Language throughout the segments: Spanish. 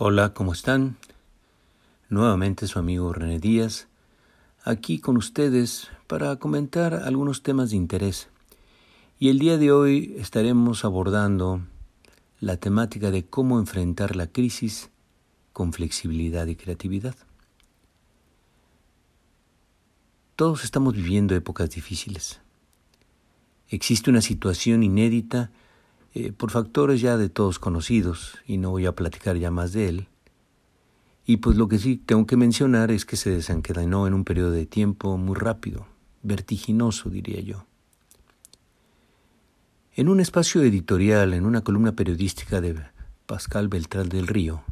Hola, ¿cómo están? Nuevamente su amigo René Díaz, aquí con ustedes para comentar algunos temas de interés. Y el día de hoy estaremos abordando la temática de cómo enfrentar la crisis con flexibilidad y creatividad. Todos estamos viviendo épocas difíciles. Existe una situación inédita eh, por factores ya de todos conocidos, y no voy a platicar ya más de él. Y pues lo que sí tengo que mencionar es que se desencadenó en un periodo de tiempo muy rápido, vertiginoso diría yo. En un espacio editorial, en una columna periodística de Pascal Beltrán del Río,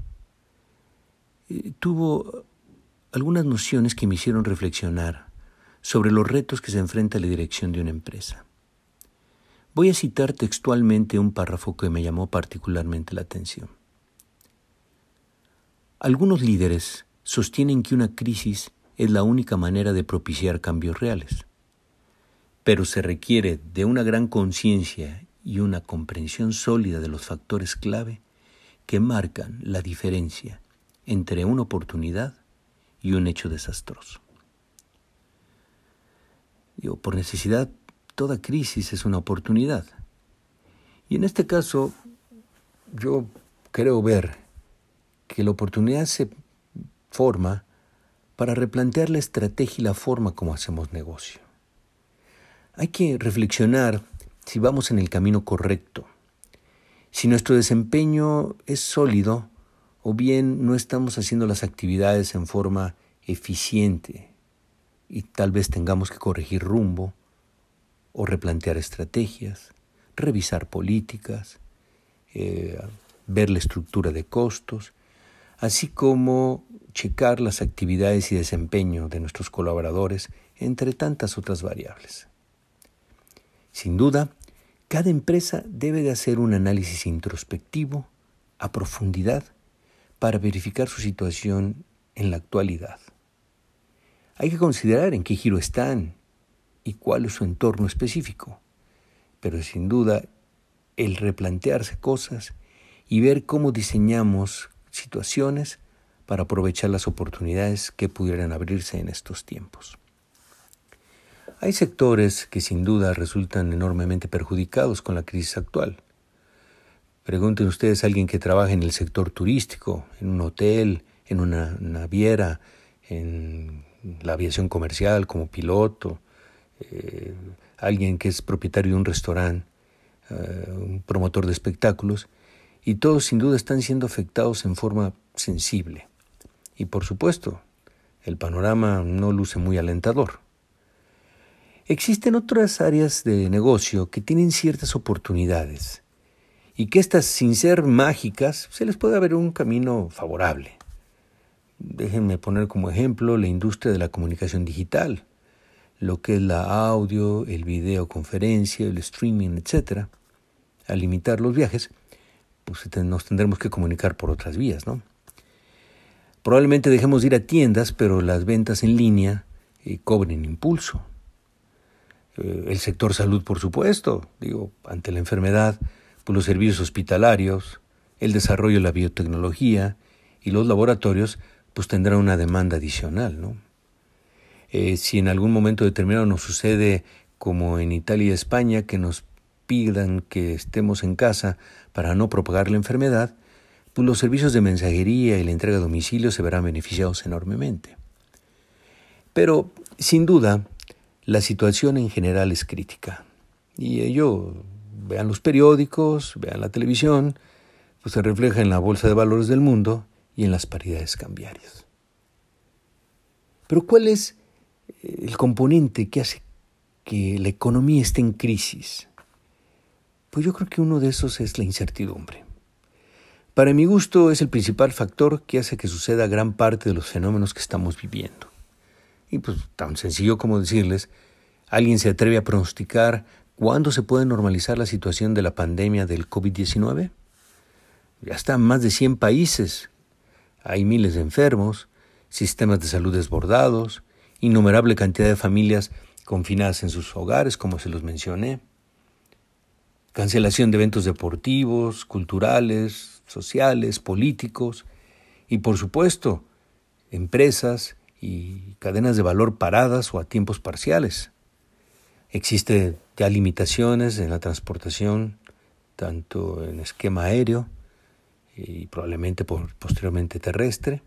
eh, tuvo algunas nociones que me hicieron reflexionar sobre los retos que se enfrenta la dirección de una empresa. Voy a citar textualmente un párrafo que me llamó particularmente la atención. Algunos líderes sostienen que una crisis es la única manera de propiciar cambios reales, pero se requiere de una gran conciencia y una comprensión sólida de los factores clave que marcan la diferencia entre una oportunidad y un hecho desastroso. Yo, por necesidad toda crisis es una oportunidad. Y en este caso, yo creo ver que la oportunidad se forma para replantear la estrategia y la forma como hacemos negocio. Hay que reflexionar si vamos en el camino correcto, si nuestro desempeño es sólido o bien no estamos haciendo las actividades en forma eficiente y tal vez tengamos que corregir rumbo o replantear estrategias, revisar políticas, eh, ver la estructura de costos, así como checar las actividades y desempeño de nuestros colaboradores, entre tantas otras variables. Sin duda, cada empresa debe de hacer un análisis introspectivo a profundidad para verificar su situación en la actualidad. Hay que considerar en qué giro están, y cuál es su entorno específico. Pero sin duda, el replantearse cosas y ver cómo diseñamos situaciones para aprovechar las oportunidades que pudieran abrirse en estos tiempos. Hay sectores que sin duda resultan enormemente perjudicados con la crisis actual. Pregunten ustedes a alguien que trabaja en el sector turístico, en un hotel, en una naviera, en la aviación comercial como piloto, eh, alguien que es propietario de un restaurante, eh, un promotor de espectáculos, y todos sin duda están siendo afectados en forma sensible. Y por supuesto, el panorama no luce muy alentador. Existen otras áreas de negocio que tienen ciertas oportunidades y que estas, sin ser mágicas, se les puede haber un camino favorable. Déjenme poner como ejemplo la industria de la comunicación digital lo que es la audio, el videoconferencia, el streaming, etc., al limitar los viajes, pues nos tendremos que comunicar por otras vías, ¿no? Probablemente dejemos de ir a tiendas, pero las ventas en línea eh, cobren impulso. Eh, el sector salud, por supuesto, digo, ante la enfermedad, pues los servicios hospitalarios, el desarrollo de la biotecnología y los laboratorios, pues tendrán una demanda adicional, ¿no? Eh, si en algún momento determinado nos sucede como en Italia y España, que nos pidan que estemos en casa para no propagar la enfermedad, pues los servicios de mensajería y la entrega a domicilio se verán beneficiados enormemente. Pero, sin duda, la situación en general es crítica. Y ello, vean los periódicos, vean la televisión, pues se refleja en la bolsa de valores del mundo y en las paridades cambiarias. Pero ¿cuál es el componente que hace que la economía esté en crisis? Pues yo creo que uno de esos es la incertidumbre. Para mi gusto es el principal factor que hace que suceda gran parte de los fenómenos que estamos viviendo. Y pues tan sencillo como decirles, ¿alguien se atreve a pronosticar cuándo se puede normalizar la situación de la pandemia del COVID-19? Ya están más de 100 países, hay miles de enfermos, sistemas de salud desbordados, innumerable cantidad de familias confinadas en sus hogares, como se los mencioné, cancelación de eventos deportivos, culturales, sociales, políticos, y por supuesto empresas y cadenas de valor paradas o a tiempos parciales. Existen ya limitaciones en la transportación, tanto en esquema aéreo y probablemente posteriormente terrestre.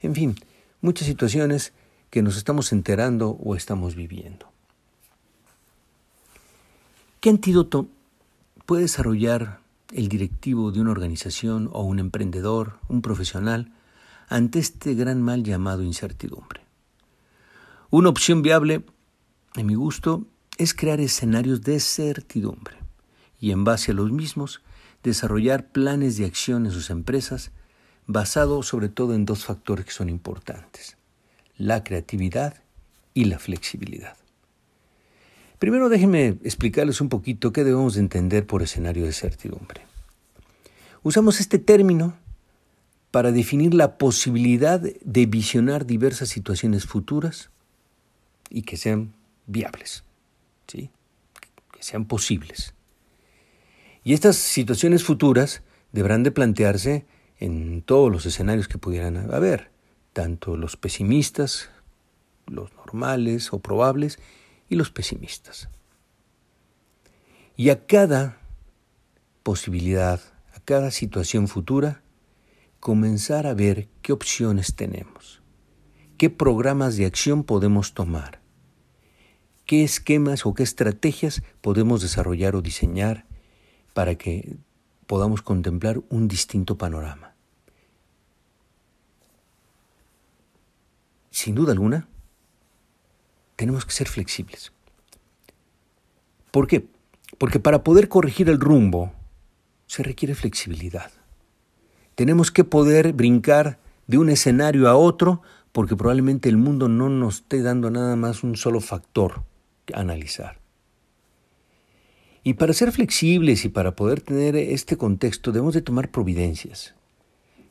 En fin, muchas situaciones que nos estamos enterando o estamos viviendo. ¿Qué antídoto puede desarrollar el directivo de una organización o un emprendedor, un profesional, ante este gran mal llamado incertidumbre? Una opción viable, en mi gusto, es crear escenarios de certidumbre y en base a los mismos desarrollar planes de acción en sus empresas basados sobre todo en dos factores que son importantes, la creatividad y la flexibilidad. Primero déjenme explicarles un poquito qué debemos de entender por escenario de certidumbre. Usamos este término para definir la posibilidad de visionar diversas situaciones futuras y que sean viables, ¿sí? que sean posibles. Y estas situaciones futuras deberán de plantearse en todos los escenarios que pudieran haber, tanto los pesimistas, los normales o probables, y los pesimistas. Y a cada posibilidad, a cada situación futura, comenzar a ver qué opciones tenemos, qué programas de acción podemos tomar, qué esquemas o qué estrategias podemos desarrollar o diseñar para que podamos contemplar un distinto panorama. Sin duda alguna, tenemos que ser flexibles. ¿Por qué? Porque para poder corregir el rumbo se requiere flexibilidad. Tenemos que poder brincar de un escenario a otro porque probablemente el mundo no nos esté dando nada más un solo factor que analizar. Y para ser flexibles y para poder tener este contexto debemos de tomar providencias,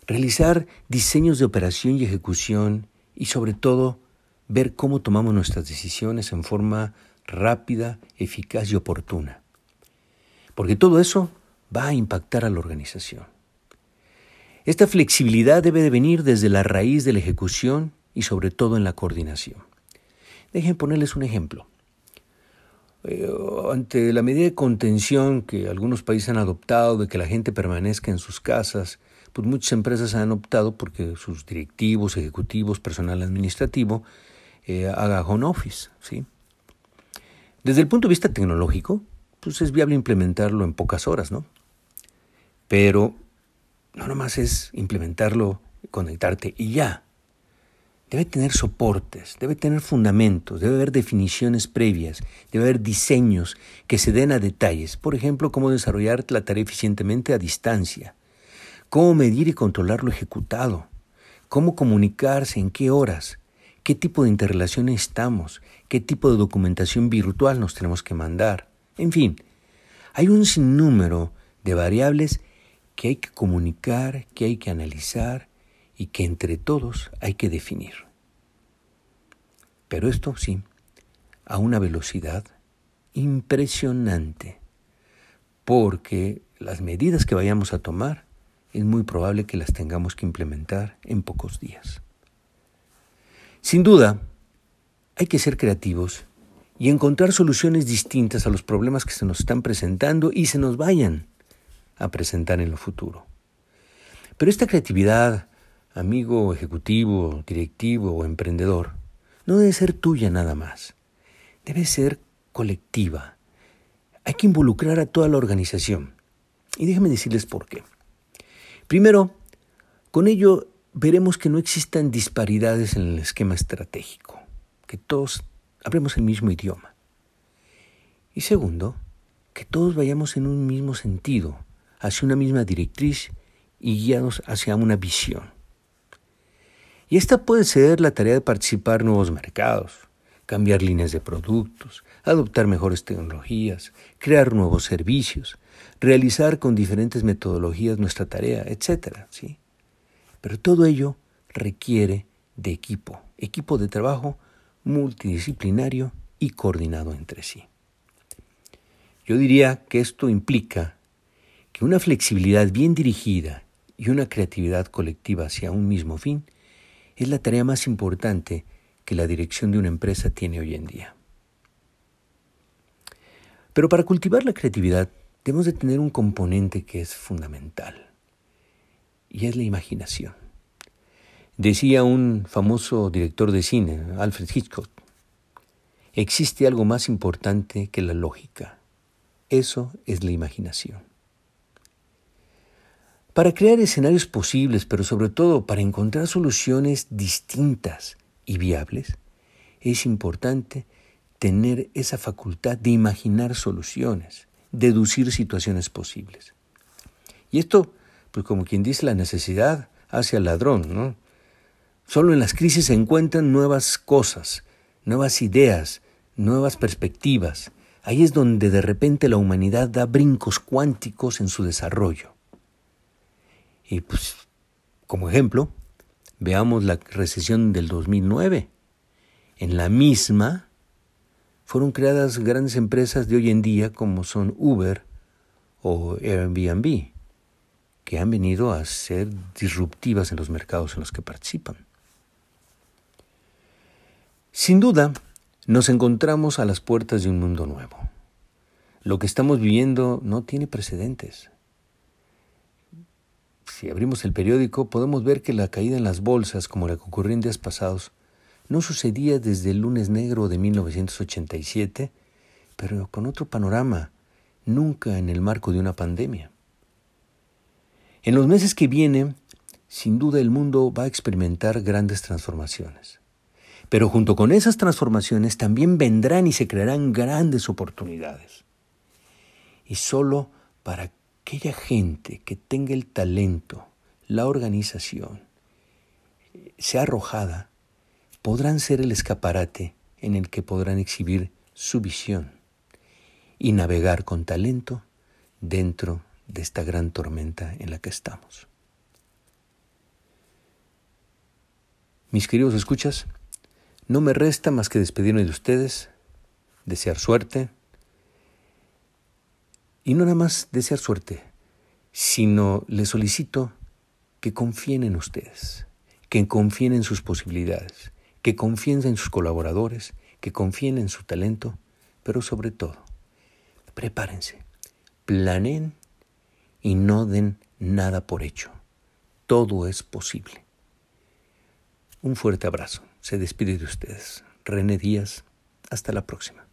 realizar diseños de operación y ejecución y sobre todo ver cómo tomamos nuestras decisiones en forma rápida, eficaz y oportuna. Porque todo eso va a impactar a la organización. Esta flexibilidad debe de venir desde la raíz de la ejecución y sobre todo en la coordinación. Dejen ponerles un ejemplo. Eh, ante la medida de contención que algunos países han adoptado de que la gente permanezca en sus casas, pues muchas empresas han optado porque sus directivos, ejecutivos, personal administrativo eh, haga home office. ¿sí? Desde el punto de vista tecnológico, pues es viable implementarlo en pocas horas, ¿no? Pero no nomás es implementarlo, conectarte y ya. Debe tener soportes, debe tener fundamentos, debe haber definiciones previas, debe haber diseños que se den a detalles. Por ejemplo, cómo desarrollar la tarea eficientemente a distancia, cómo medir y controlar lo ejecutado, cómo comunicarse, en qué horas, qué tipo de interrelación estamos, qué tipo de documentación virtual nos tenemos que mandar. En fin, hay un sinnúmero de variables que hay que comunicar, que hay que analizar y que entre todos hay que definir. Pero esto sí, a una velocidad impresionante, porque las medidas que vayamos a tomar es muy probable que las tengamos que implementar en pocos días. Sin duda, hay que ser creativos y encontrar soluciones distintas a los problemas que se nos están presentando y se nos vayan a presentar en lo futuro. Pero esta creatividad, amigo ejecutivo, directivo o emprendedor, no debe ser tuya nada más. Debe ser colectiva. Hay que involucrar a toda la organización. Y déjenme decirles por qué. Primero, con ello veremos que no existan disparidades en el esquema estratégico, que todos hablemos el mismo idioma. Y segundo, que todos vayamos en un mismo sentido, hacia una misma directriz y guiados hacia una visión. Y esta puede ser la tarea de participar en nuevos mercados, cambiar líneas de productos, adoptar mejores tecnologías, crear nuevos servicios, realizar con diferentes metodologías nuestra tarea, etc. ¿sí? Pero todo ello requiere de equipo, equipo de trabajo multidisciplinario y coordinado entre sí. Yo diría que esto implica que una flexibilidad bien dirigida y una creatividad colectiva hacia un mismo fin es la tarea más importante que la dirección de una empresa tiene hoy en día. Pero para cultivar la creatividad debemos de tener un componente que es fundamental y es la imaginación. Decía un famoso director de cine, Alfred Hitchcock, existe algo más importante que la lógica. Eso es la imaginación. Para crear escenarios posibles, pero sobre todo para encontrar soluciones distintas y viables, es importante tener esa facultad de imaginar soluciones, deducir situaciones posibles. Y esto, pues como quien dice, la necesidad hace al ladrón, ¿no? Solo en las crisis se encuentran nuevas cosas, nuevas ideas, nuevas perspectivas. Ahí es donde de repente la humanidad da brincos cuánticos en su desarrollo. Y pues, como ejemplo, veamos la recesión del 2009. En la misma fueron creadas grandes empresas de hoy en día como son Uber o Airbnb, que han venido a ser disruptivas en los mercados en los que participan. Sin duda, nos encontramos a las puertas de un mundo nuevo. Lo que estamos viviendo no tiene precedentes. Si abrimos el periódico podemos ver que la caída en las bolsas, como la que ocurrió en días pasados, no sucedía desde el lunes negro de 1987, pero con otro panorama, nunca en el marco de una pandemia. En los meses que vienen, sin duda el mundo va a experimentar grandes transformaciones. Pero junto con esas transformaciones también vendrán y se crearán grandes oportunidades. Y solo para aquella gente que tenga el talento, la organización, sea arrojada, podrán ser el escaparate en el que podrán exhibir su visión y navegar con talento dentro de esta gran tormenta en la que estamos. Mis queridos escuchas, no me resta más que despedirme de ustedes, desear suerte, y no nada más desear suerte, sino les solicito que confíen en ustedes, que confíen en sus posibilidades, que confíen en sus colaboradores, que confíen en su talento, pero sobre todo, prepárense, planeen y no den nada por hecho. Todo es posible. Un fuerte abrazo. Se despide de ustedes. René Díaz. Hasta la próxima.